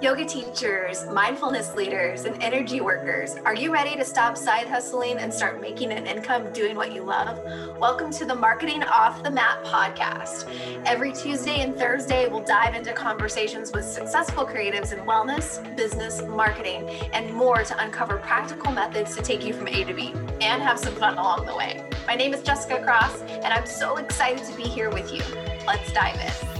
Yoga teachers, mindfulness leaders, and energy workers, are you ready to stop side hustling and start making an income doing what you love? Welcome to the Marketing Off the Mat podcast. Every Tuesday and Thursday, we'll dive into conversations with successful creatives in wellness, business, marketing, and more to uncover practical methods to take you from A to B and have some fun along the way. My name is Jessica Cross, and I'm so excited to be here with you. Let's dive in.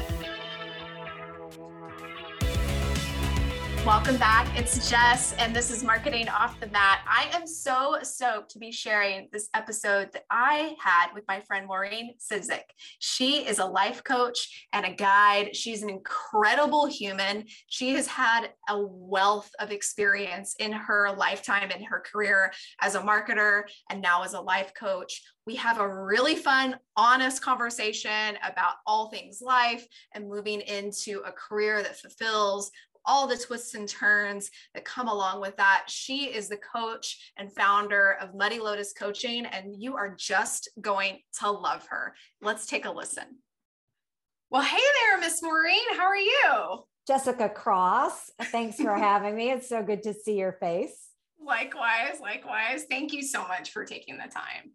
Welcome back. It's Jess, and this is Marketing Off the Mat. I am so stoked to be sharing this episode that I had with my friend Maureen Sidzik. She is a life coach and a guide. She's an incredible human. She has had a wealth of experience in her lifetime in her career as a marketer and now as a life coach. We have a really fun, honest conversation about all things life and moving into a career that fulfills all the twists and turns that come along with that. She is the coach and founder of Muddy Lotus Coaching, and you are just going to love her. Let's take a listen. Well, hey there, Miss Maureen. How are you? Jessica Cross. Thanks for having me. It's so good to see your face. Likewise, likewise. Thank you so much for taking the time.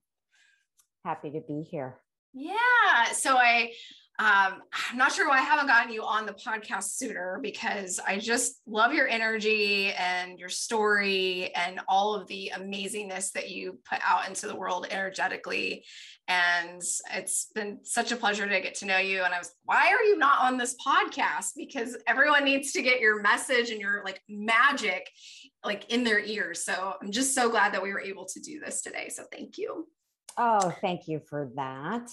Happy to be here. Yeah. So I um, I'm not sure why I haven't gotten you on the podcast sooner because I just love your energy and your story and all of the amazingness that you put out into the world energetically. And it's been such a pleasure to get to know you. And I was, why are you not on this podcast? Because everyone needs to get your message and your like magic like in their ears. So I'm just so glad that we were able to do this today. So thank you. Oh, thank you for that.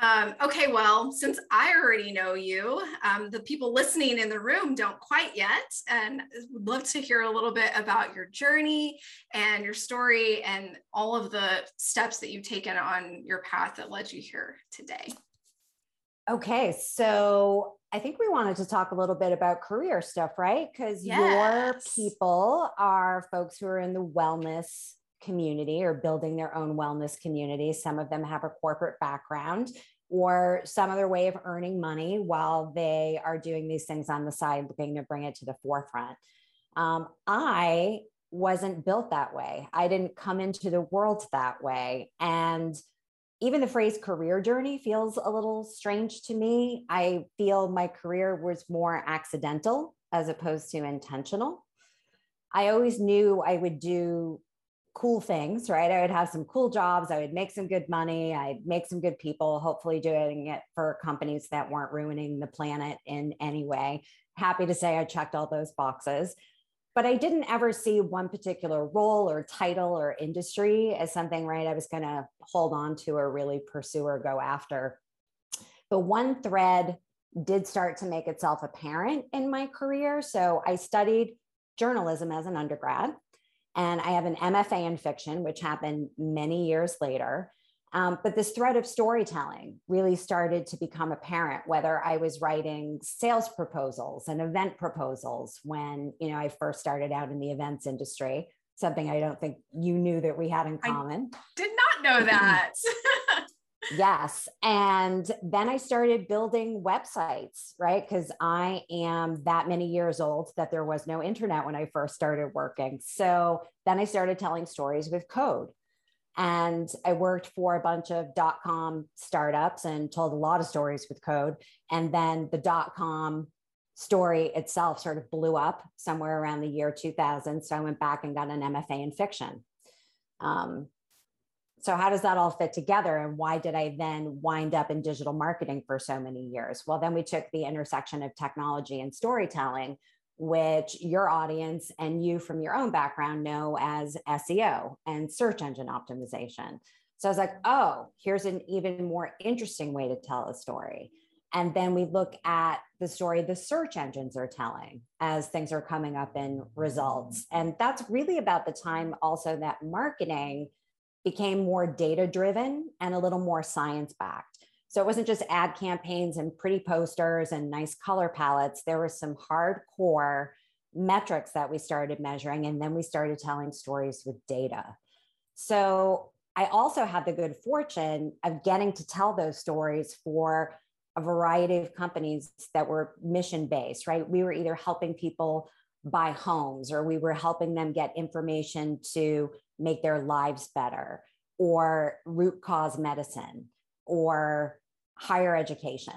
Um, okay, well, since I already know you, um, the people listening in the room don't quite yet, and would love to hear a little bit about your journey and your story and all of the steps that you've taken on your path that led you here today. Okay, so I think we wanted to talk a little bit about career stuff, right? Because yes. your people are folks who are in the wellness community or building their own wellness community. Some of them have a corporate background or some other way of earning money while they are doing these things on the side, looking to bring it to the forefront. Um, I wasn't built that way. I didn't come into the world that way. And even the phrase career journey feels a little strange to me. I feel my career was more accidental as opposed to intentional. I always knew I would do cool things, right? I would have some cool jobs. I would make some good money. I'd make some good people, hopefully doing it for companies that weren't ruining the planet in any way. Happy to say I checked all those boxes. But I didn't ever see one particular role or title or industry as something, right? I was going to hold on to or really pursue or go after. But one thread did start to make itself apparent in my career. So I studied journalism as an undergrad. And I have an MFA in fiction, which happened many years later. Um, but this thread of storytelling really started to become apparent whether i was writing sales proposals and event proposals when you know i first started out in the events industry something i don't think you knew that we had in common I did not know that Yes. And then I started building websites, right? Because I am that many years old that there was no internet when I first started working. So then I started telling stories with code. And I worked for a bunch of dot com startups and told a lot of stories with code. And then the dot com story itself sort of blew up somewhere around the year 2000. So I went back and got an MFA in fiction. Um, so how does that all fit together and why did i then wind up in digital marketing for so many years? Well then we took the intersection of technology and storytelling which your audience and you from your own background know as seo and search engine optimization. So i was like oh here's an even more interesting way to tell a story. And then we look at the story the search engines are telling as things are coming up in results. And that's really about the time also that marketing became more data driven and a little more science backed. So it wasn't just ad campaigns and pretty posters and nice color palettes. There was some hardcore metrics that we started measuring, and then we started telling stories with data. So I also had the good fortune of getting to tell those stories for a variety of companies that were mission based, right? We were either helping people buy homes or we were helping them get information to make their lives better or root cause medicine or higher education.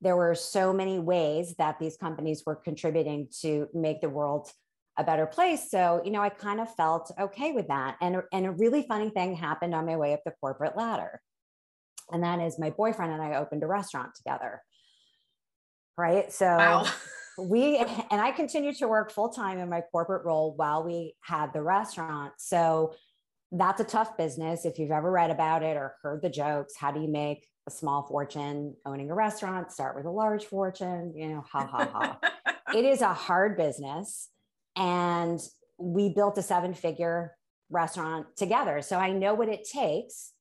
There were so many ways that these companies were contributing to make the world a better place. So, you know, I kind of felt okay with that. And, and a really funny thing happened on my way up the corporate ladder. And that is my boyfriend and I opened a restaurant together. Right. So wow. we, and I continued to work full time in my corporate role while we had the restaurant. So that's a tough business. If you've ever read about it or heard the jokes, how do you make a small fortune owning a restaurant? Start with a large fortune, you know, ha ha ha. it is a hard business. And we built a seven figure restaurant together. So I know what it takes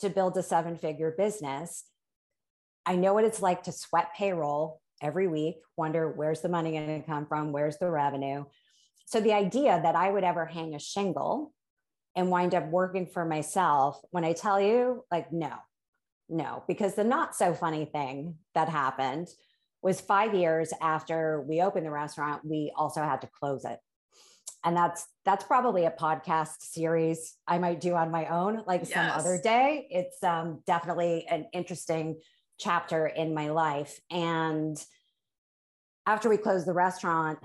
to build a seven figure business. I know what it's like to sweat payroll every week, wonder where's the money going to come from? Where's the revenue? So the idea that I would ever hang a shingle and wind up working for myself, when I tell you, like, no, no, because the not so funny thing that happened was five years after we opened the restaurant, we also had to close it. And that's that's probably a podcast series I might do on my own, like yes. some other day. It's um, definitely an interesting chapter in my life. And after we closed the restaurant,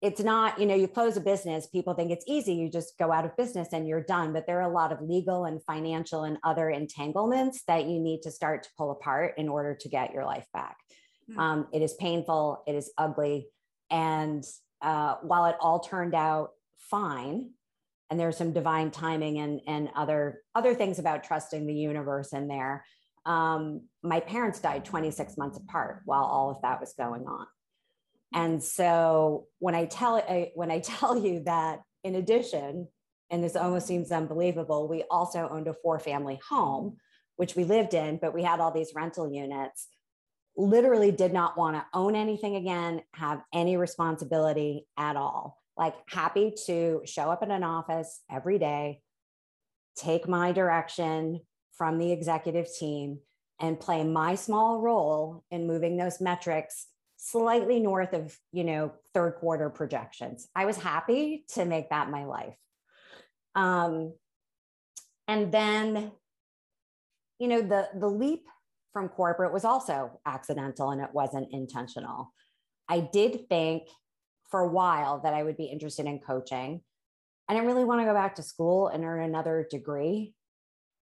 it's not, you know, you close a business, people think it's easy. You just go out of business and you're done. But there are a lot of legal and financial and other entanglements that you need to start to pull apart in order to get your life back. Mm-hmm. Um, it is painful, it is ugly. And uh, while it all turned out fine, and there's some divine timing and, and other, other things about trusting the universe in there, um, my parents died 26 months apart while all of that was going on. And so when I tell when I tell you that in addition, and this almost seems unbelievable, we also owned a four family home, which we lived in, but we had all these rental units literally did not want to own anything again, have any responsibility at all. Like, happy to show up in an office every day, take my direction from the executive team, and play my small role in moving those metrics slightly north of, you know, third quarter projections. I was happy to make that my life. Um, and then, you know, the the leap from corporate was also accidental and it wasn't intentional. I did think for a while that I would be interested in coaching. I didn't really want to go back to school and earn another degree,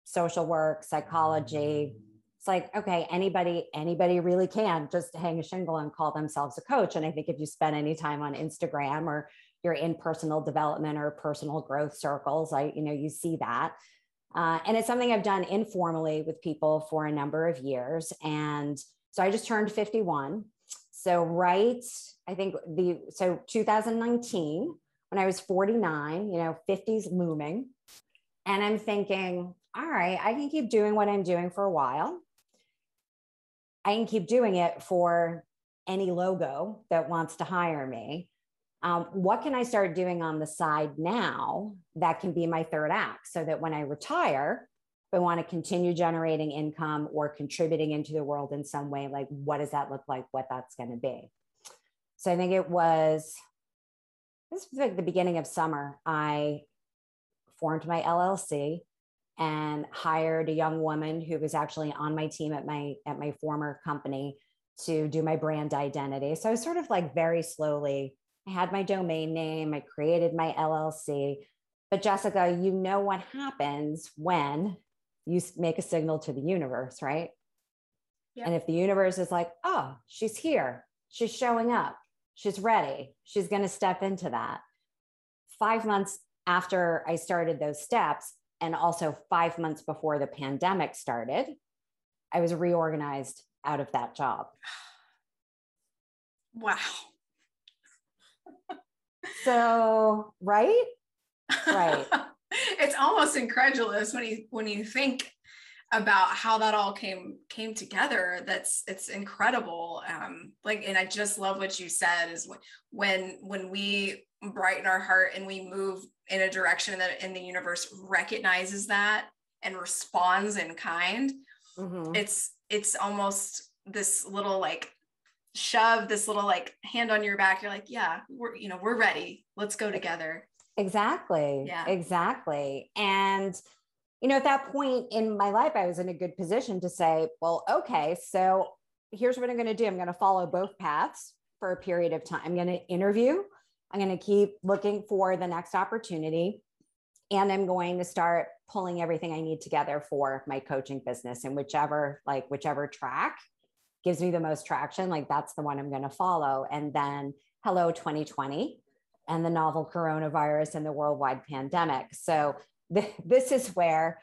social work, psychology. It's like, okay, anybody, anybody really can just hang a shingle and call themselves a coach. And I think if you spend any time on Instagram or you're in personal development or personal growth circles, I, you know, you see that. Uh, and it's something I've done informally with people for a number of years. And so I just turned 51. So, right, I think the, so 2019, when I was 49, you know, 50's looming. And I'm thinking, all right, I can keep doing what I'm doing for a while. I can keep doing it for any logo that wants to hire me um, what can I start doing on the side now that can be my third act so that when I retire, if I want to continue generating income or contributing into the world in some way, like what does that look like, what that's going to be? So I think it was, this was like the beginning of summer. I formed my LLC and hired a young woman who was actually on my team at my at my former company to do my brand identity. So I was sort of like very slowly I had my domain name, I created my LLC. But Jessica, you know what happens when you make a signal to the universe, right? Yeah. And if the universe is like, oh, she's here, she's showing up, she's ready, she's going to step into that. Five months after I started those steps, and also five months before the pandemic started, I was reorganized out of that job. Wow. So, right? Right. it's almost incredulous when you when you think about how that all came came together that's it's incredible um like and i just love what you said is when when we brighten our heart and we move in a direction that in the universe recognizes that and responds in kind mm-hmm. it's it's almost this little like shove this little like hand on your back. You're like yeah we're you know we're ready. Let's go together. Exactly. Yeah. Exactly. And you know at that point in my life i was in a good position to say well okay so here's what i'm going to do. I'm going to follow both paths for a period of time. I'm going to interview i'm going to keep looking for the next opportunity and i'm going to start pulling everything i need together for my coaching business and whichever like whichever track gives me the most traction, like that's the one I'm going to follow. And then hello 2020 and the novel coronavirus and the worldwide pandemic. So th- this is where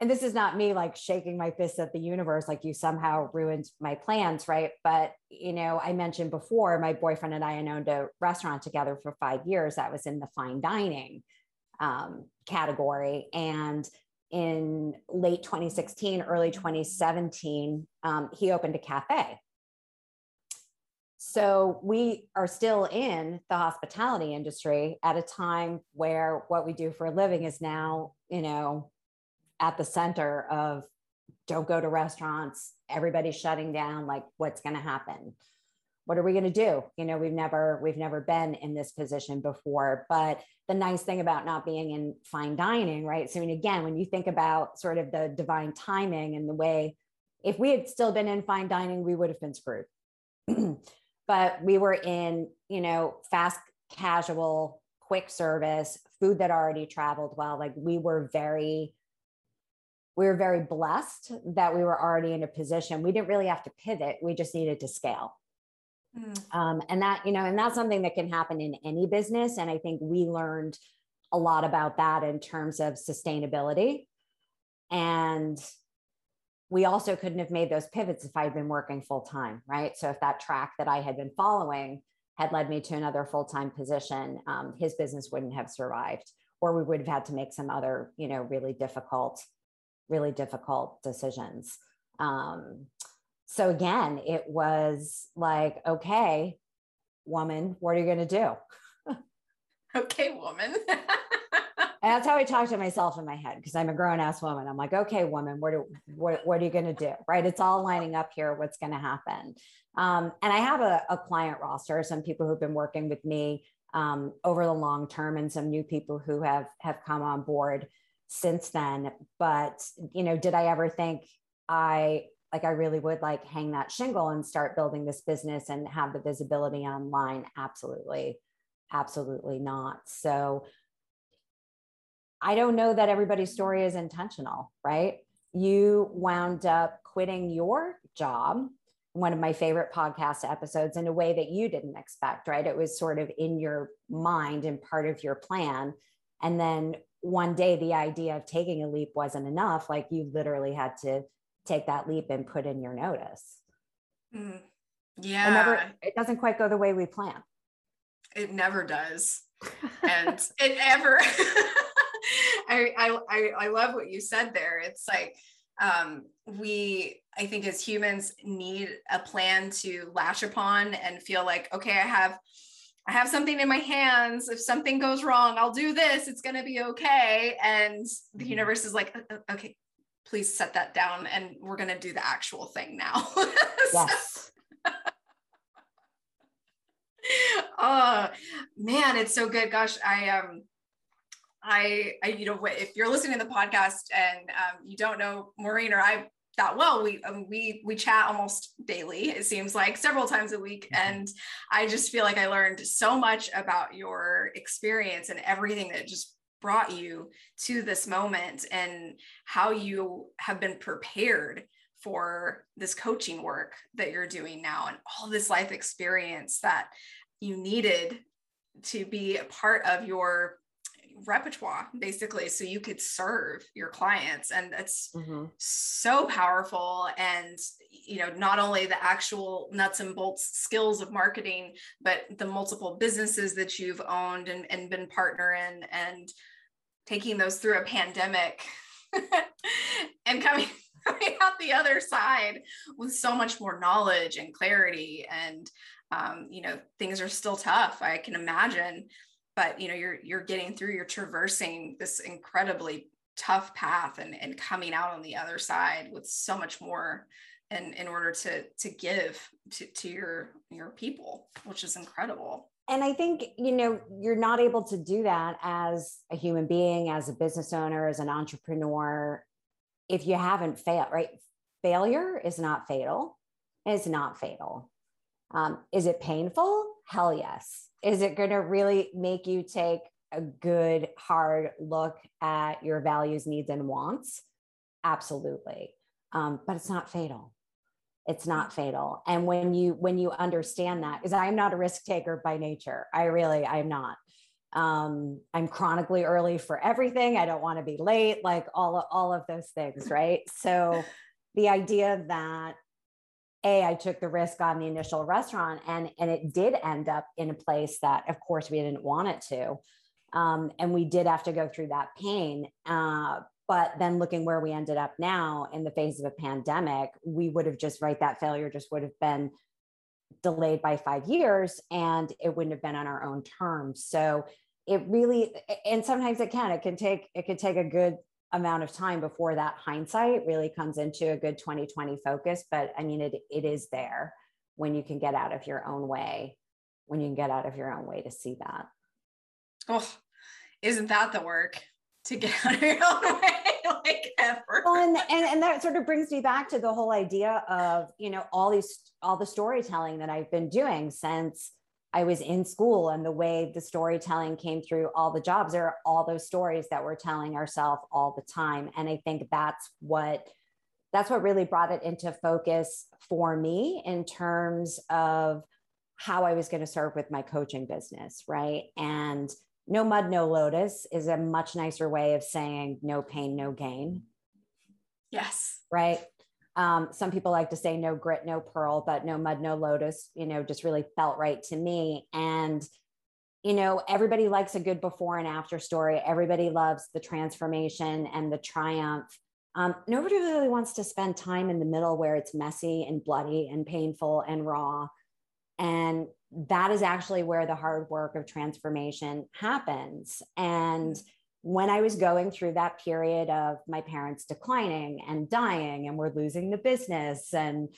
and this is not me like shaking my fist at the universe like you somehow ruined my plans right but you know i mentioned before my boyfriend and i owned a restaurant together for five years that was in the fine dining um, category and in late 2016, early 2017, um, he opened a cafe. So we are still in the hospitality industry at a time where what we do for a living is now, you know, at the center of don't go to restaurants, everybody's shutting down, like what's going to happen? what are we going to do? You know we've never we've never been in this position before. But the nice thing about not being in fine dining right? So I mean, again when you think about sort of the divine timing and the way if we had still been in fine dining we would have been screwed. But we were in you know fast casual quick service food that already traveled well. Like we were very we were very blessed that we were already in a position we didn't really have to pivot we just needed to scale Mm. Um, and that, you know, and that's something that can happen in any business. And I think we learned a lot about that in terms of sustainability. And we also couldn't have made those pivots if I'd been working full time, right? So if that track that I had been following had led me to another full time position, um, his business wouldn't have survived, or we would have had to make some other, you know, really difficult, really difficult decisions. Um, so again, it was like, okay, woman, what are you going to do? okay, woman. that's how I talk to myself in my head because I'm a grown ass woman. I'm like, okay, woman, what, do, what, what are you going to do? Right. It's all lining up here. What's going to happen? Um, and I have a, a, client roster, some people who've been working with me um, over the long term and some new people who have, have come on board since then. But, you know, did I ever think I like I really would like hang that shingle and start building this business and have the visibility online. Absolutely. Absolutely not. So I don't know that everybody's story is intentional, right? You wound up quitting your job, one of my favorite podcast episodes, in a way that you didn't expect, right? It was sort of in your mind and part of your plan. And then one day, the idea of taking a leap wasn't enough. Like you literally had to take that leap and put in your notice. Mm. Yeah. It, never, it doesn't quite go the way we plan. It never does. and it ever, I, I, I, I love what you said there. It's like, um, we, I think as humans need a plan to latch upon and feel like, okay, I have, I have something in my hands. If something goes wrong, I'll do this. It's going to be okay. And the mm-hmm. universe is like, okay, please set that down and we're going to do the actual thing now. yes. oh man, it's so good. Gosh, I um I, I you know if you're listening to the podcast and um, you don't know Maureen or I that well we um, we we chat almost daily it seems like several times a week mm-hmm. and i just feel like i learned so much about your experience and everything that just brought you to this moment and how you have been prepared for this coaching work that you're doing now and all this life experience that you needed to be a part of your repertoire basically so you could serve your clients and that's mm-hmm. so powerful and you know not only the actual nuts and bolts skills of marketing but the multiple businesses that you've owned and, and been partner in and taking those through a pandemic and coming, coming out the other side with so much more knowledge and clarity and um, you know things are still tough i can imagine but you know you're you're getting through you're traversing this incredibly tough path and, and coming out on the other side with so much more and in order to to give to, to your your people which is incredible. And i think you know you're not able to do that as a human being as a business owner as an entrepreneur if you haven't failed right? Failure is not fatal. It's not fatal. Um, is it painful hell yes. Is it going to really make you take a good hard look at your values needs and wants? Absolutely. Um, but it's not fatal. It's not fatal. And when you when you understand that because i'm not a risk taker by nature. I really i'm not. Um, i'm chronically early for everything. I don't want to be late like all all of those things right? So the idea that a i took the risk on the initial restaurant and and it did end up in a place that of course we didn't want it to um, and we did have to go through that pain uh, but then looking where we ended up now in the face of a pandemic, we would have just, right, that failure just would have been delayed by five years and it wouldn't have been on our own terms. So it really, and sometimes it can, it can take, it could take a good amount of time before that hindsight really comes into a good 2020 focus. But I mean, it, it is there when you can get out of your own way, when you can get out of your own way to see that. Oh, isn't that the work? to get out of your own way like ever. Well, and, and, and that sort of brings me back to the whole idea of, you know, all these, all the storytelling that I've been doing since I was in school and the way the storytelling came through all the jobs. Are all those stories that we're telling ourselves all the time. And I think that's what, that's what really brought it into focus for me in terms of how I was going to serve with my coaching business. Right. And, no mud, no lotus is a much nicer way of saying no pain, no gain. Yes. Right. Um, some people like to say no grit, no pearl, but no mud, no lotus, you know, just really felt right to me. And, you know, everybody likes a good before and after story. Everybody loves the transformation and the triumph. Um, nobody really wants to spend time in the middle where it's messy and bloody and painful and raw. And that is actually where the hard work of transformation happens. And when I was going through that period of my parents declining and dying, and we're losing the business and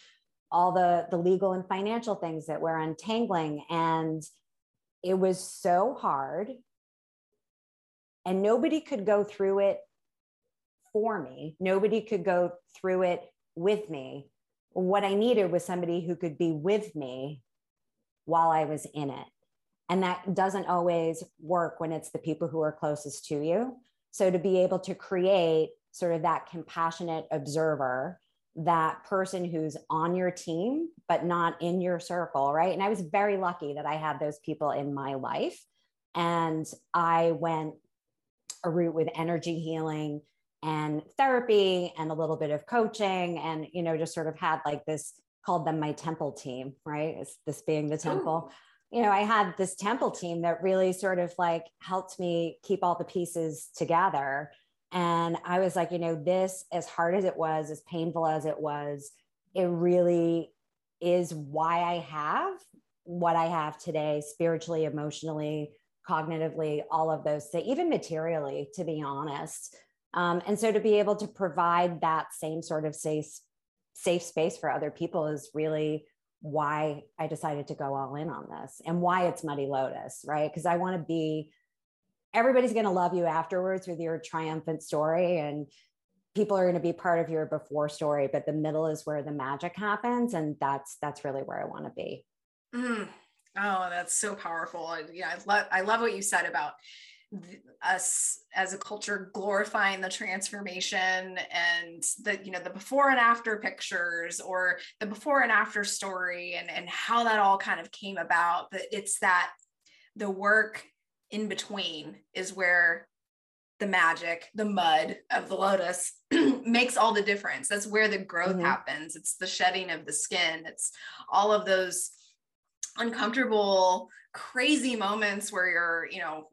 all the, the legal and financial things that we're untangling, and it was so hard. And nobody could go through it for me, nobody could go through it with me. What I needed was somebody who could be with me while I was in it. And that doesn't always work when it's the people who are closest to you. So to be able to create sort of that compassionate observer, that person who's on your team, but not in your circle, right? And I was very lucky that I had those people in my life. And I went a route with energy healing and therapy and a little bit of coaching and you know just sort of had like this called them my temple team, right? It's this being the temple. You know, I had this temple team that really sort of like helped me keep all the pieces together. And I was like, you know, this, as hard as it was, as painful as it was, it really is why I have what I have today, spiritually, emotionally, cognitively, all of those things, even materially, to be honest. Um, and so to be able to provide that same sort of safe safe space for other people is really why I decided to go all in on this and why it's Muddy Lotus, right? Because I want to be, everybody's going to love you afterwards with your triumphant story and people are going to be part of your before story, but the middle is where the magic happens. And that's, that's really where I want to be. Mm. Oh, that's so powerful. Yeah. I love, I love what you said about us as a culture glorifying the transformation and the you know the before and after pictures or the before and after story and and how that all kind of came about. But it's that the work in between is where the magic the mud of the lotus makes all the difference. That's where the growth mm-hmm. happens. It's the shedding of the skin. It's all of those uncomfortable crazy moments where you're you know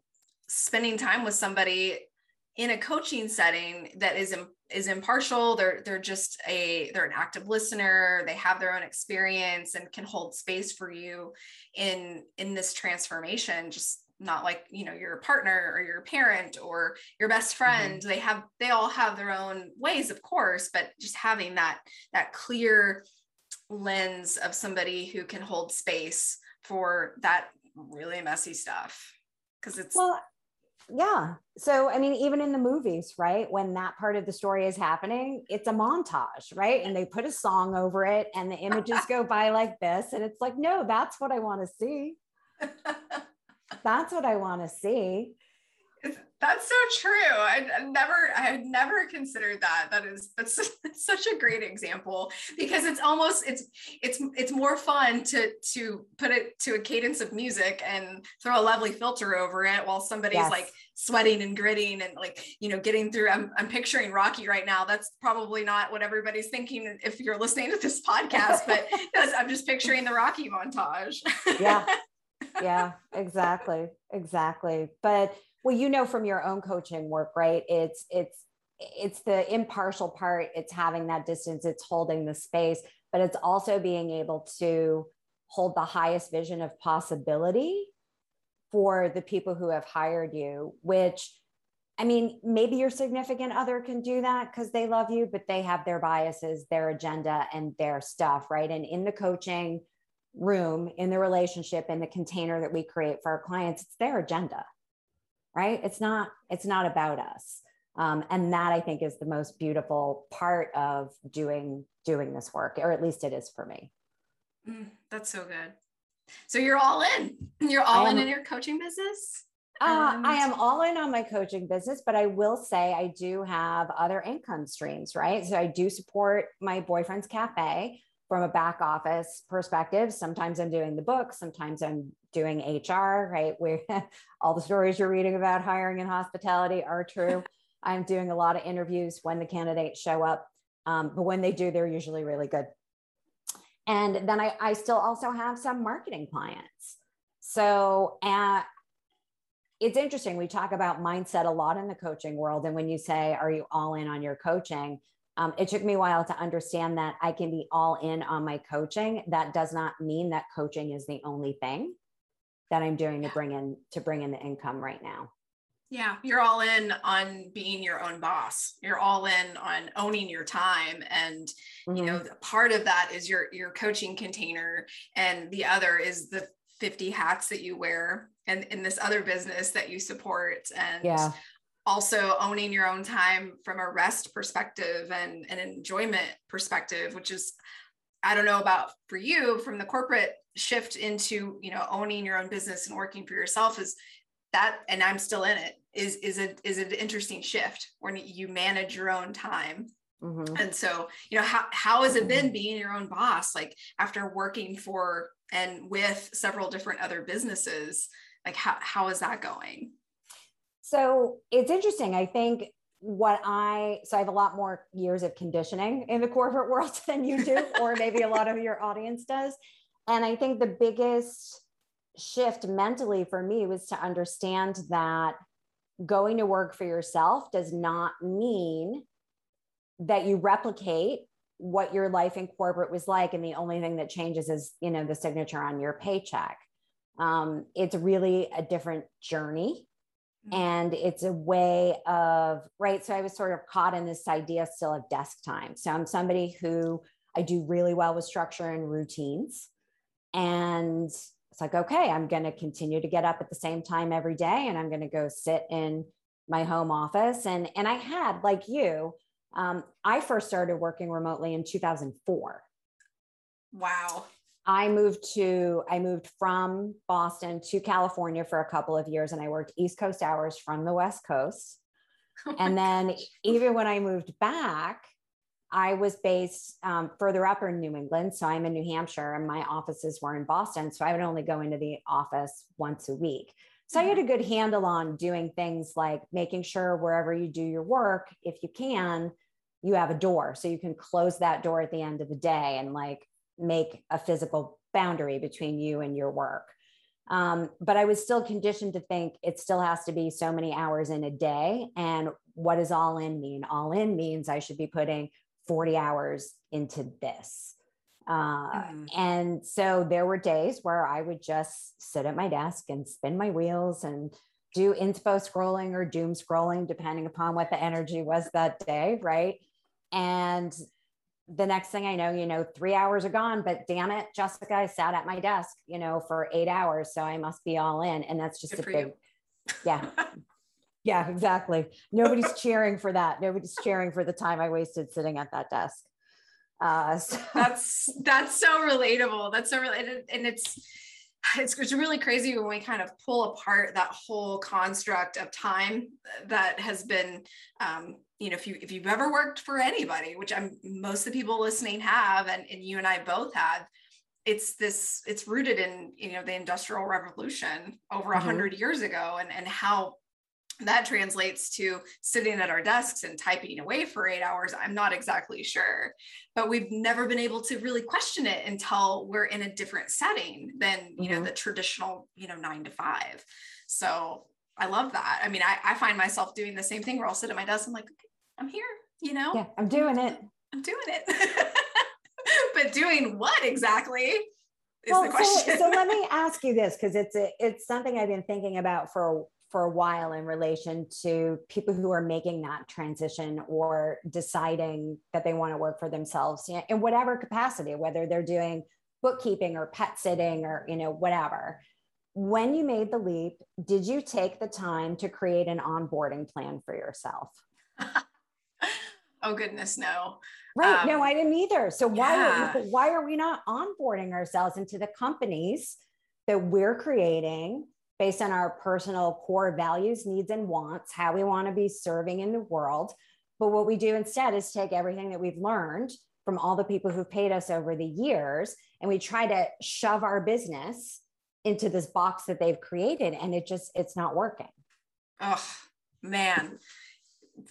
spending time with somebody in a coaching setting that is is impartial they're they're just a they're an active listener they have their own experience and can hold space for you in in this transformation just not like you know your partner or your parent or your best mm-hmm. friend mm-hmm. they have they all have their own ways of course but just having that that clear lens of somebody who can hold space for that really messy stuff because it's well yeah. So i mean even in the movies right when that part of the story is happening it's a montage right? And they put a song over it and the images go by like this and it's like no that's what i want to see. That's what i want to see that's so true. I, I never, I had never considered that. That is, that's, that's such a great example because it's almost, it's, it's, it's more fun to, to put it to a cadence of music and throw a lovely filter over it while somebody's yes. like sweating and gritting and like, you know, getting through. I'm, I'm picturing Rocky right now. That's probably not what everybody's thinking if you're listening to this podcast, but I'm just picturing the Rocky montage. yeah. Yeah, exactly. Exactly. But well you know from your own coaching work right? It's it's it's the impartial part. It's having that distance. It's holding the space but it's also being able to hold the highest vision of possibility for the people who have hired you which I mean, maybe your significant other can do that because they love you, but they have their biases, their agenda, and their stuff, right? And in the coaching room, in the relationship, in the container that we create for our clients, it's their agenda right? It's not it's not about us. Um, and that i think is the most beautiful part of doing doing this work or at least it is for me. Mm, that's so good. So you're all in. You're all am, in in your coaching business? Uh, I am all in on my coaching business, but I will say I do have other income streams, right? So I do support my boyfriend's cafe from a back office perspective. Sometimes I'm doing the book, sometimes I'm doing HR, right? Where all the stories you're reading about hiring and hospitality are true. I'm doing a lot of interviews when the candidates show up, um, but when they do, they're usually really good. And then I, I still also have some marketing clients. So uh, it's interesting. We talk about mindset a lot in the coaching world. And when you say, Are you all in on your coaching? Um, it took me a while to understand that I can be all in on my coaching. That does not mean that coaching is the only thing that I'm doing to bring in to bring in the income right now. Yeah, you're all in on being your own boss. You're all in on owning your time and mm-hmm. you know, mm-hmm. part of that is your your coaching container and the other is the 50 hats that you wear and in this other business that you support and yeah also owning your own time from a rest perspective and an enjoyment perspective which is i don't know about for you from the corporate shift into you know owning your own business and working for yourself is that and i'm still in it is is a is an interesting shift when you manage your own time. Mm-hmm. and so you know how, how has it been being your own boss like after working for and with several different other businesses? Like how, how is that going so it's interesting. I think what I, so I have a lot more years of conditioning in the corporate world than you do, or maybe a lot of your audience does. And I think the biggest shift mentally for me was to understand that going to work for yourself does not mean that you replicate what your life in corporate was like and the only thing that changes is you know the signature on your paycheck um, it's really a different journey. And it's a way of right so i was sort of caught in this idea still of desk time. So i'm somebody who i do really well with structure and routines and it's like okay i'm going to continue to get up at the same time every day and i'm going to go sit in my home office. And and i had like you um, i first started working remotely in 2004 wow I moved to I moved from Boston to California for a couple of years and I worked East Coast hours from the West Coast. Oh and then gosh. even when I moved back, I was based um, further up in New England. So I'm in New Hampshire and my offices were in Boston. So I would only go into the office once a week. So mm-hmm. I had a good handle on doing things like making sure wherever you do your work, if you can, you have a door. So you can close that door at the end of the day and like make a physical boundary between you and your work. Um, but I was still conditioned to think it still has to be so many hours in a day. And what does all in mean? All in means I should be putting 40 hours into this. Uh, mm. And so there were days where I would just sit at my desk and spin my wheels and do inspo scrolling or doom scrolling, depending upon what the energy was that day. Right. And the next thing I know, you know, three hours are gone, but damn it, Jessica, I sat at my desk, you know, for eight hours. So I must be all in. And that's just Good a big, yeah. yeah, exactly. Nobody's cheering for that. Nobody's cheering for the time I wasted sitting at that desk. Uh, so. That's that's so relatable. That's so related, and it's it's, it's really crazy when we kind of pull apart that whole construct of time that has been um, you know if you if you've ever worked for anybody which i'm most of the people listening have and, and you and i both have it's this it's rooted in you know the industrial revolution over a mm-hmm. hundred years ago and and how that translates to sitting at our desks and typing away for eight hours i'm not exactly sure. But we've never been able to really question it until we're in a different setting than you mm-hmm. know the traditional you know nine to five. So i love that. I mean I, I find myself doing the same thing where i'll sit at my desk i'm like okay, i'm here you know? Yeah i'm doing it. I'm doing it. But doing what exactly well, so, so let me ask you this because it's a, it's something I've been thinking about for for a while in relation to people who are making that transition or deciding that they want to work for themselves in whatever capacity, whether they're doing bookkeeping or pet sitting or you know whatever. When you made the leap, did you take the time to create an onboarding plan for yourself? oh goodness, no. Right. Um, no, I didn't either. So why yeah. why are we not onboarding ourselves into the companies that we're creating based on our personal core values, needs, and wants, how we want to be serving in the world. But what we do instead is take everything that we've learned from all the people who've paid us over the years and we try to shove our business into this box that they've created and it just it's not working. Oh man.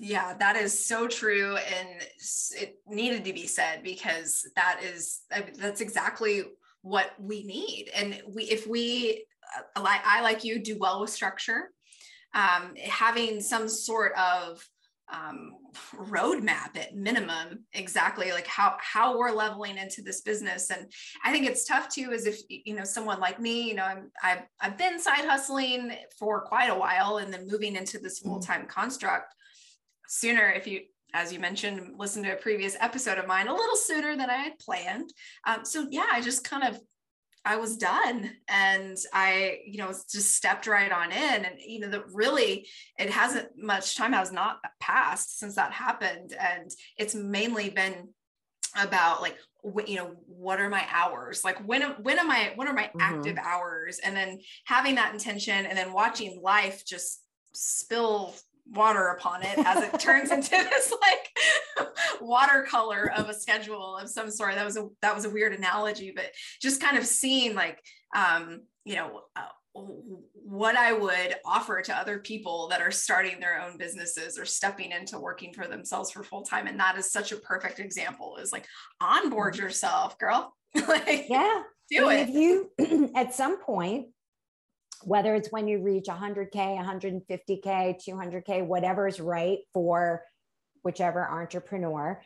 Yeah that is so true and it needed to be said because that is that's exactly what we need. And we if we I like you do well with structure. Um, having some sort of um, roadmap at minimum, exactly like how how we're leveling into this business. And I think it's tough too, is if you know someone like me, you know, I'm I've I've been side hustling for quite a while, and then moving into this full time mm-hmm. construct sooner. If you as you mentioned, listen to a previous episode of mine a little sooner than I had planned. Um, so yeah, I just kind of I was done and I, you know, just stepped right on in. And, you know, that really, it hasn't much time has not passed since that happened. And it's mainly been about like, you know, what are my hours? Like when, when am I, what are my mm-hmm. active hours? And then having that intention and then watching life just spill water upon it as it turns into this like watercolor of a schedule of some sort that was a that was a weird analogy but just kind of seeing like um you know uh, what I would offer to other people that are starting their own businesses or stepping into working for themselves for full time. And that is such a perfect example is like onboard mm-hmm. yourself, girl. like, yeah. Do it. If you, at some point, whether it's when you reach 100K, 150K, 200K, whatever is right for whichever entrepreneur,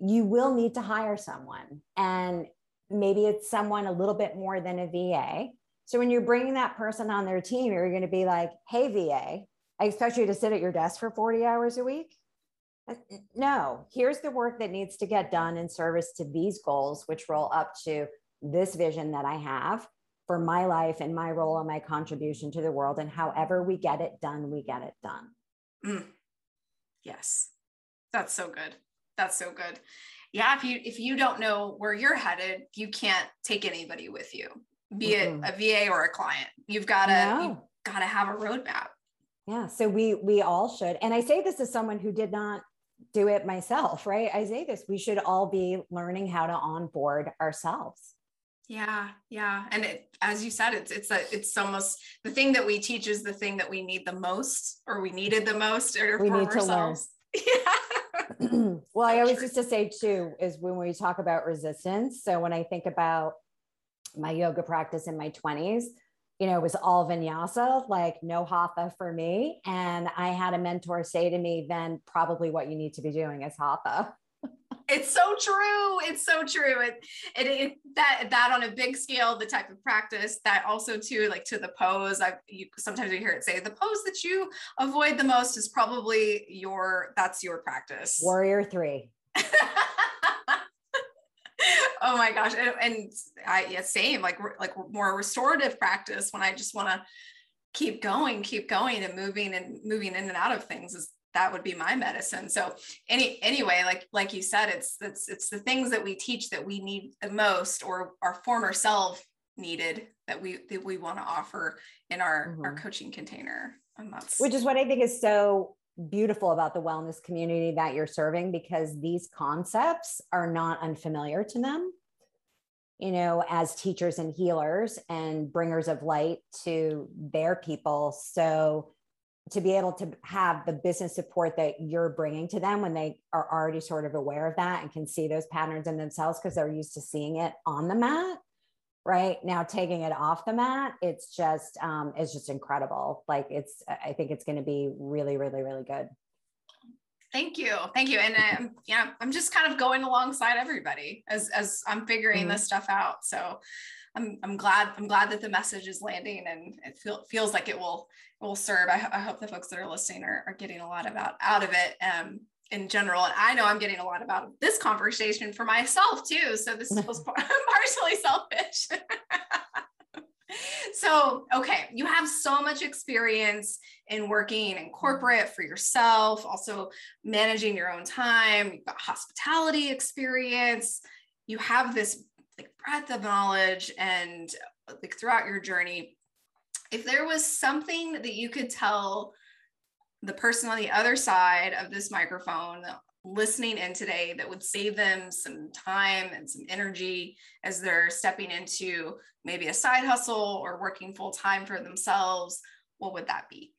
you will need to hire someone. And maybe it's someone a little bit more than a VA. So when you're bringing that person on their team, you're going to be like, hey, VA, I expect you to sit at your desk for 40 hours a week. Uh, no, here's the work that needs to get done in service to these goals, which roll up to this vision that I have for my life and my role and my contribution to the world. And however we get it done, we get it done. Mm. Yes. That's so good. That's so good. Yeah. If you if you don't know where you're headed, you can't take anybody with you, be mm-hmm. it a VA or a client. You've got to no. you've got to have a roadmap. Yeah. So we we all should. And I say this as someone who did not do it myself, right? I say this, we should all be learning how to onboard ourselves. Yeah, yeah, and it, as you said, it's it's a, it's almost the thing that we teach is the thing that we need the most, or we needed the most, or we need ourselves. to learn. Yeah. well, I always used to say too is when we talk about resistance. So when I think about my yoga practice in my twenties, you know, it was all vinyasa, like no hatha for me. And I had a mentor say to me, then probably what you need to be doing is hatha. It's so true. It's so true. It, it, it that that on a big scale, the type of practice that also too, like to the pose. I you sometimes you hear it say the pose that you avoid the most is probably your that's your practice. Warrior three. oh my gosh, and, and I yeah, same like like more restorative practice when I just want to keep going, keep going, and moving and moving in and out of things is that would be my medicine. So any anyway like like you said it's it's it's the things that we teach that we need the most or our former self needed that we that we want to offer in our mm-hmm. our coaching container. And that's which is what i think is so beautiful about the wellness community that you're serving because these concepts are not unfamiliar to them you know as teachers and healers and bringers of light to their people. So to be able to have the business support that you're bringing to them when they are already sort of aware of that and can see those patterns in themselves because they're used to seeing it on the mat right? Now taking it off the mat it's just um it's just incredible. Like it's i think it's going to be really really really good. Thank you. Thank you. And um, yeah i'm just kind of going alongside everybody as as i'm figuring mm-hmm. this stuff out. So I'm, I'm glad I'm glad that the message is landing and it feel, feels like it will it will serve. I, I hope the folks that are listening are, are getting a lot about out of it um, in general. And I know I'm getting a lot about this conversation for myself too. So this was partially selfish. so okay you have so much experience in working in corporate for yourself also managing your own time you've got hospitality experience you have this breadth of knowledge and like throughout your journey if there was something that you could tell the person on the other side of this microphone listening in today that would save them some time and some energy as they're stepping into maybe a side hustle or working full time for themselves what would that be?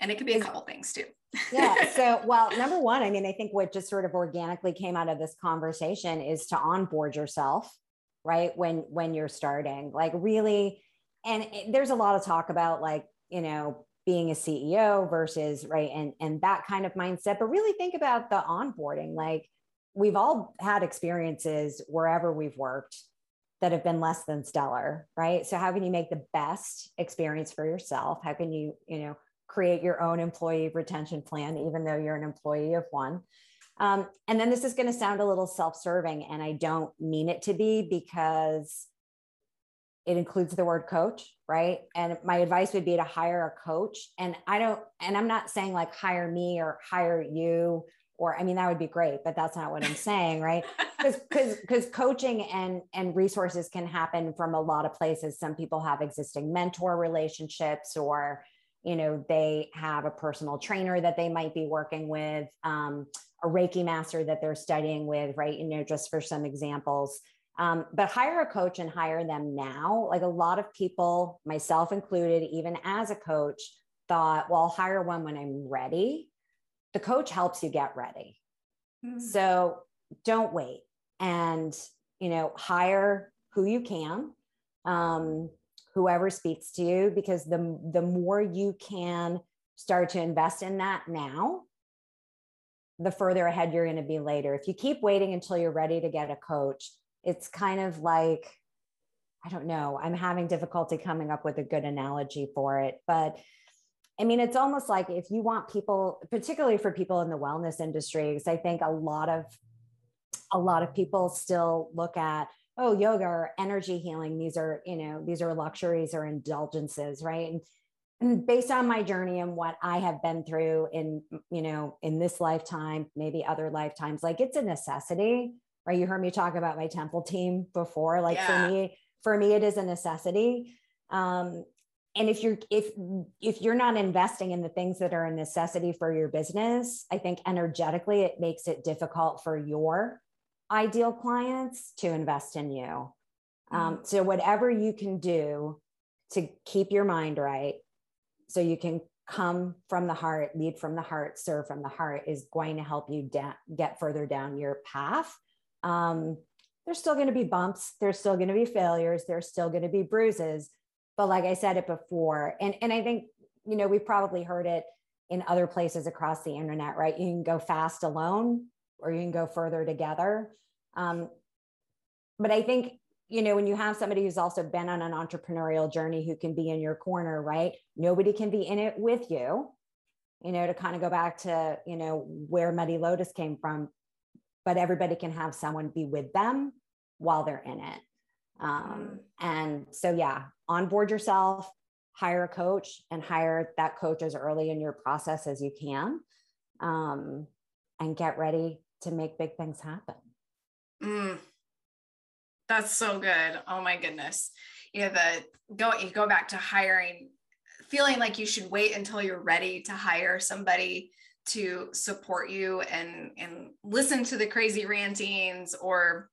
And it could be a couple things too. Yeah so well number one i mean i think what just sort of organically came out of this conversation is to onboard yourself right when when you're starting like really and it, there's a lot of talk about like you know being a ceo versus right and and that kind of mindset but really think about the onboarding like we've all had experiences wherever we've worked that have been less than stellar right? So how can you make the best experience for yourself? How can you you know create your own employee retention plan even though you're an employee of one um, and then this is going to sound a little self serving, and I don't mean it to be because it includes the word coach, right? And my advice would be to hire a coach. And I don't, and I'm not saying like hire me or hire you, or I mean, that would be great, but that's not what I'm saying, right? Because because because coaching and and resources can happen from a lot of places. Some people have existing mentor relationships or you know they have a personal trainer that they might be working with um, a reiki master that they're studying with right? You know just for some examples. Um, but hire a coach and hire them now. Like a lot of people myself included even as a coach thought well i'll hire one when i'm ready. The coach helps you get ready. Mm-hmm. so don't wait and you know hire who you can um, whoever speaks to you because the the more you can start to invest in that now the further ahead you're going to be later. If you keep waiting until you're ready to get a coach it's kind of like i don't know i'm having difficulty coming up with a good analogy for it. But I mean, it's almost like if you want people, particularly for people in the wellness industry, because I think a lot of a lot of people still look at oh yoga or energy healing these are you know these are luxuries or indulgences right? And, based on my journey and what i have been through in you know in this lifetime maybe other lifetimes like it's a necessity right you heard me talk about my temple team before like yeah. for me for me it is a necessity um and if you're if if you're not investing in the things that are a necessity for your business i think energetically it makes it difficult for your ideal clients to invest in you. Um, mm. so, whatever you can do to keep your mind right, so you can come from the heart, lead from the heart, serve from the heart, is going to help you da- get further down your path. Um, there's still going to be bumps, there's still going to be failures, there's still going to be bruises. But like I said it before, and, and I think, you know, we've probably heard it in other places across the internet, right? You can go fast alone, or you can go further together. Um, but I think, you know, when you have somebody who's also been on an entrepreneurial journey who can be in your corner, right? Nobody can be in it with you, you know, to kind of go back to, you know, where Muddy Lotus came from, but everybody can have someone be with them while they're in it. Um, mm. and so, yeah, onboard yourself, hire a coach and hire that coach as early in your process as you can um, and get ready to make big things happen. Mm, that's so good. Oh my goodness. Know, the go you go back to hiring, feeling like you should wait until you're ready to hire somebody to support you and and listen to the crazy rantings or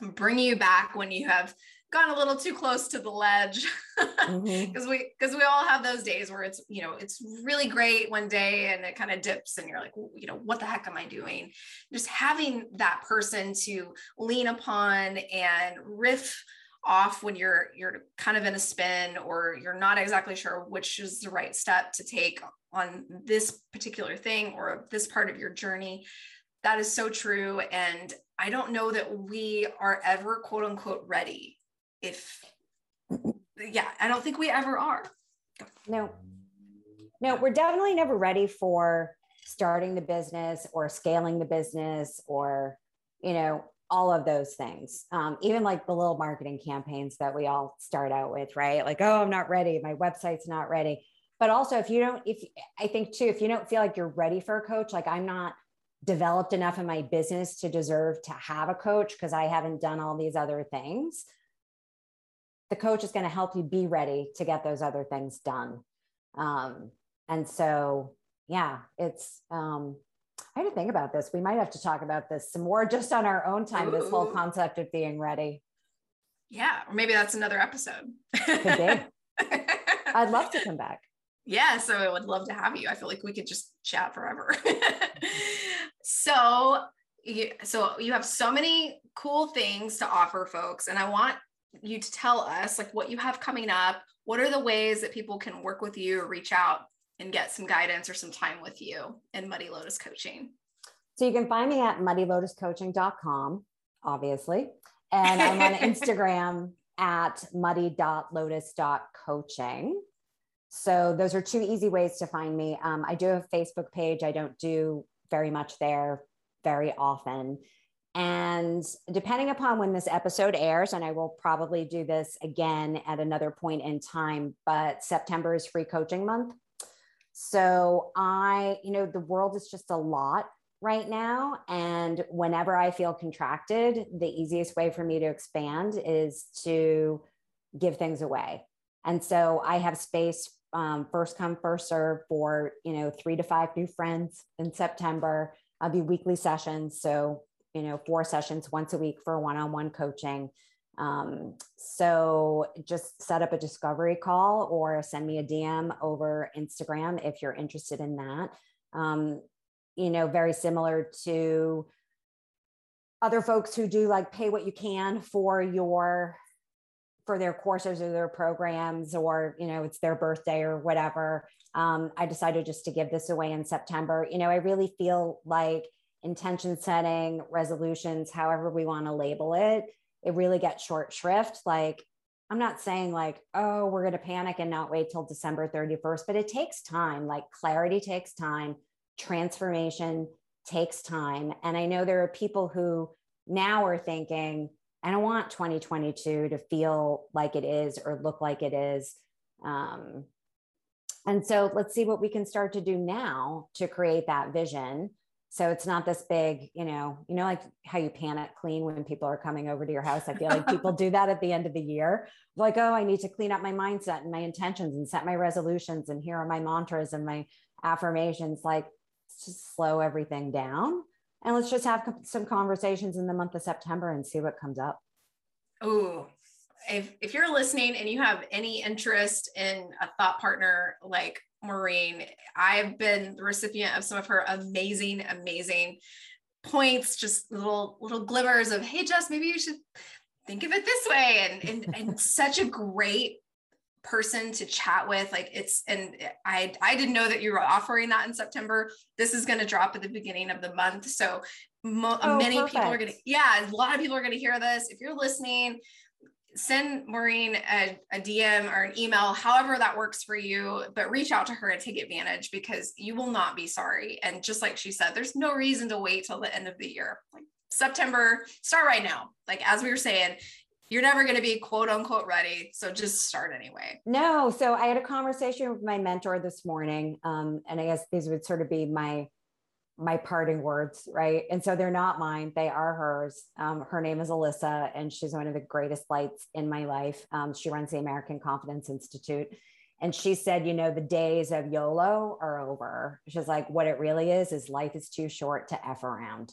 bring you back when you have gone a little too close to the ledge. Because mm-hmm. we because we all have those days where it's you know it's really great one day and it kind of dips and you're like you know what the heck am i doing? Just having that person to lean upon and riff off when you're you're kind of in a spin or you're not exactly sure which is the right step to take on this particular thing or this part of your journey. That is so true and i don't know that we are ever quote unquote ready if yeah i don't think we ever are. No. No we're definitely never ready for starting the business or scaling the business or you know all of those things. Um, even like the little marketing campaigns that we all start out with right? Like oh i'm not ready. My website's not ready. But also if you don't if i think too if you don't feel like you're ready for a coach like i'm not developed enough in my business to deserve to have a coach because i haven't done all these other things the coach is going to help you be ready to get those other things done. Um, and so, yeah, it's, um, I had to think about this. We might have to talk about this some more just on our own time, Ooh. this whole concept of being ready. Yeah. Or maybe that's another episode. I'd love to come back. Yeah. So I would love to have you. I feel like we could just chat forever. so, you, so you have so many cool things to offer folks and I want you to tell us like what you have coming up. What are the ways that people can work with you or reach out and get some guidance or some time with you in Muddy Lotus Coaching? So you can find me at muddylotuscoaching.com, obviously. And I'm on Instagram at muddy.lotus.coaching. So those are two easy ways to find me. Um, I do have a Facebook page. I don't do very much there very often. And depending upon when this episode airs, and I will probably do this again at another point in time, but September is free coaching month. So I, you know, the world is just a lot right now. And whenever I feel contracted, the easiest way for me to expand is to give things away. And so I have space um, first come, first serve for, you know, three to five new friends in September. I'll be weekly sessions. So you know, four sessions once a week for one on one coaching. Um, so just set up a discovery call or send me a DM over Instagram if you're interested in that. Um, you know, very similar to other folks who do like pay what you can for your for their courses or their programs or you know it's their birthday or whatever um, i decided just to give this away in september you know i really feel like intention setting, resolutions, however we want to label it, it really gets short shrift. Like, I'm not saying like, oh, we're going to panic and not wait till December 31st, but it takes time. Like, clarity takes time, transformation takes time. And I know there are people who now are thinking, I don't want 2022 to feel like it is or look like it is. Um, and so let's see what we can start to do now to create that vision so it's not this big, you know, you know, like how you panic clean when people are coming over to your house. I feel like people do that at the end of the year. Like, oh, I need to clean up my mindset and my intentions and set my resolutions. And here are my mantras and my affirmations. Like, just slow everything down. And let's just have some conversations in the month of September and see what comes up. Oh, if, if you're listening and you have any interest in a thought partner like Maureen. I've been the recipient of some of her amazing, amazing points, just little little glimmers of, hey, Jess, maybe you should think of it this way. And and, and such a great person to chat with like it's and i i didn't know that you were offering that in september this is going to drop at the beginning of the month so mo- oh, many perfect. people are going to, yeah, a lot of people are going to hear this. If you're listening, send Maureen a, a, DM or an email, however that works for you, but reach out to her and take advantage because you will not be sorry. And just like she said, there's no reason to wait till the end of the year. Like September, start right now. Like as we were saying, you're never going to be quote unquote ready. So just start anyway. No. So I had a conversation with my mentor this morning. Um, and I guess these would sort of be my my parting words, right? And so they're not mine, they are hers. Um, her name is Alyssa, and she's one of the greatest lights in my life. Um, she runs the American Confidence Institute. And she said, you know, the days of YOLO are over. She's like, what it really is, is life is too short to F around.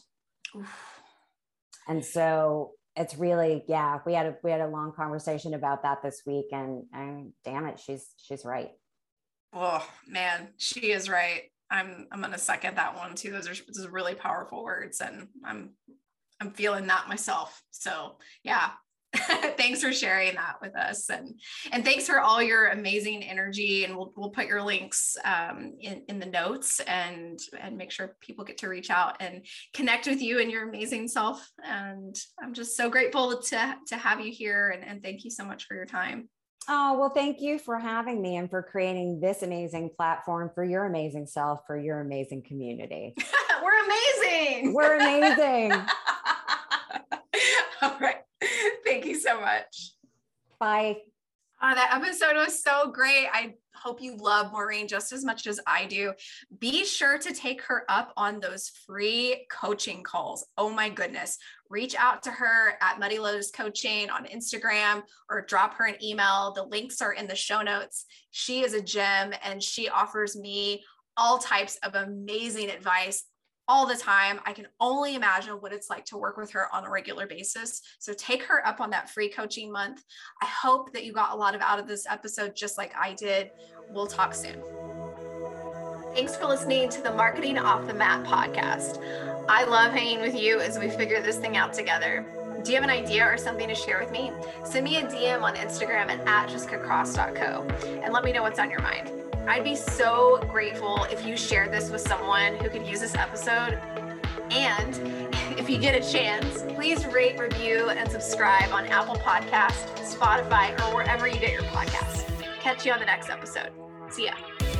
and so it's really, yeah, we had a we had a long conversation about that this week, and, and damn it, she's she's right. Oh man, she is right. I'm I'm gonna second that one too. Those are, those are really powerful words, and I'm I'm feeling that myself. So yeah, thanks for sharing that with us, and and thanks for all your amazing energy. And we'll we'll put your links um, in in the notes and and make sure people get to reach out and connect with you and your amazing self. And I'm just so grateful to to have you here, and and thank you so much for your time. Oh, well, thank you for having me and for creating this amazing platform for your amazing self, for your amazing community. We're amazing. We're amazing. All right. Thank you so much. Bye. Oh, that episode was so great. I hope you love Maureen just as much as I do. Be sure to take her up on those free coaching calls. Oh my goodness. Reach out to her at Muddy Lotus Coaching on Instagram or drop her an email. The links are in the show notes. She is a gem and she offers me all types of amazing advice all the time. I can only imagine what it's like to work with her on a regular basis. So take her up on that free coaching month. I hope that you got a lot of out of this episode, just like I did. We'll talk soon. Thanks for listening to the Marketing Off the Mat podcast. I love hanging with you as we figure this thing out together. Do you have an idea or something to share with me? Send me a DM on Instagram at, at and let me know what's on your mind. I'd be so grateful if you shared this with someone who could use this episode. And if you get a chance, please rate, review, and subscribe on Apple Podcast, Spotify, or wherever you get your podcasts. Catch you on the next episode. See ya.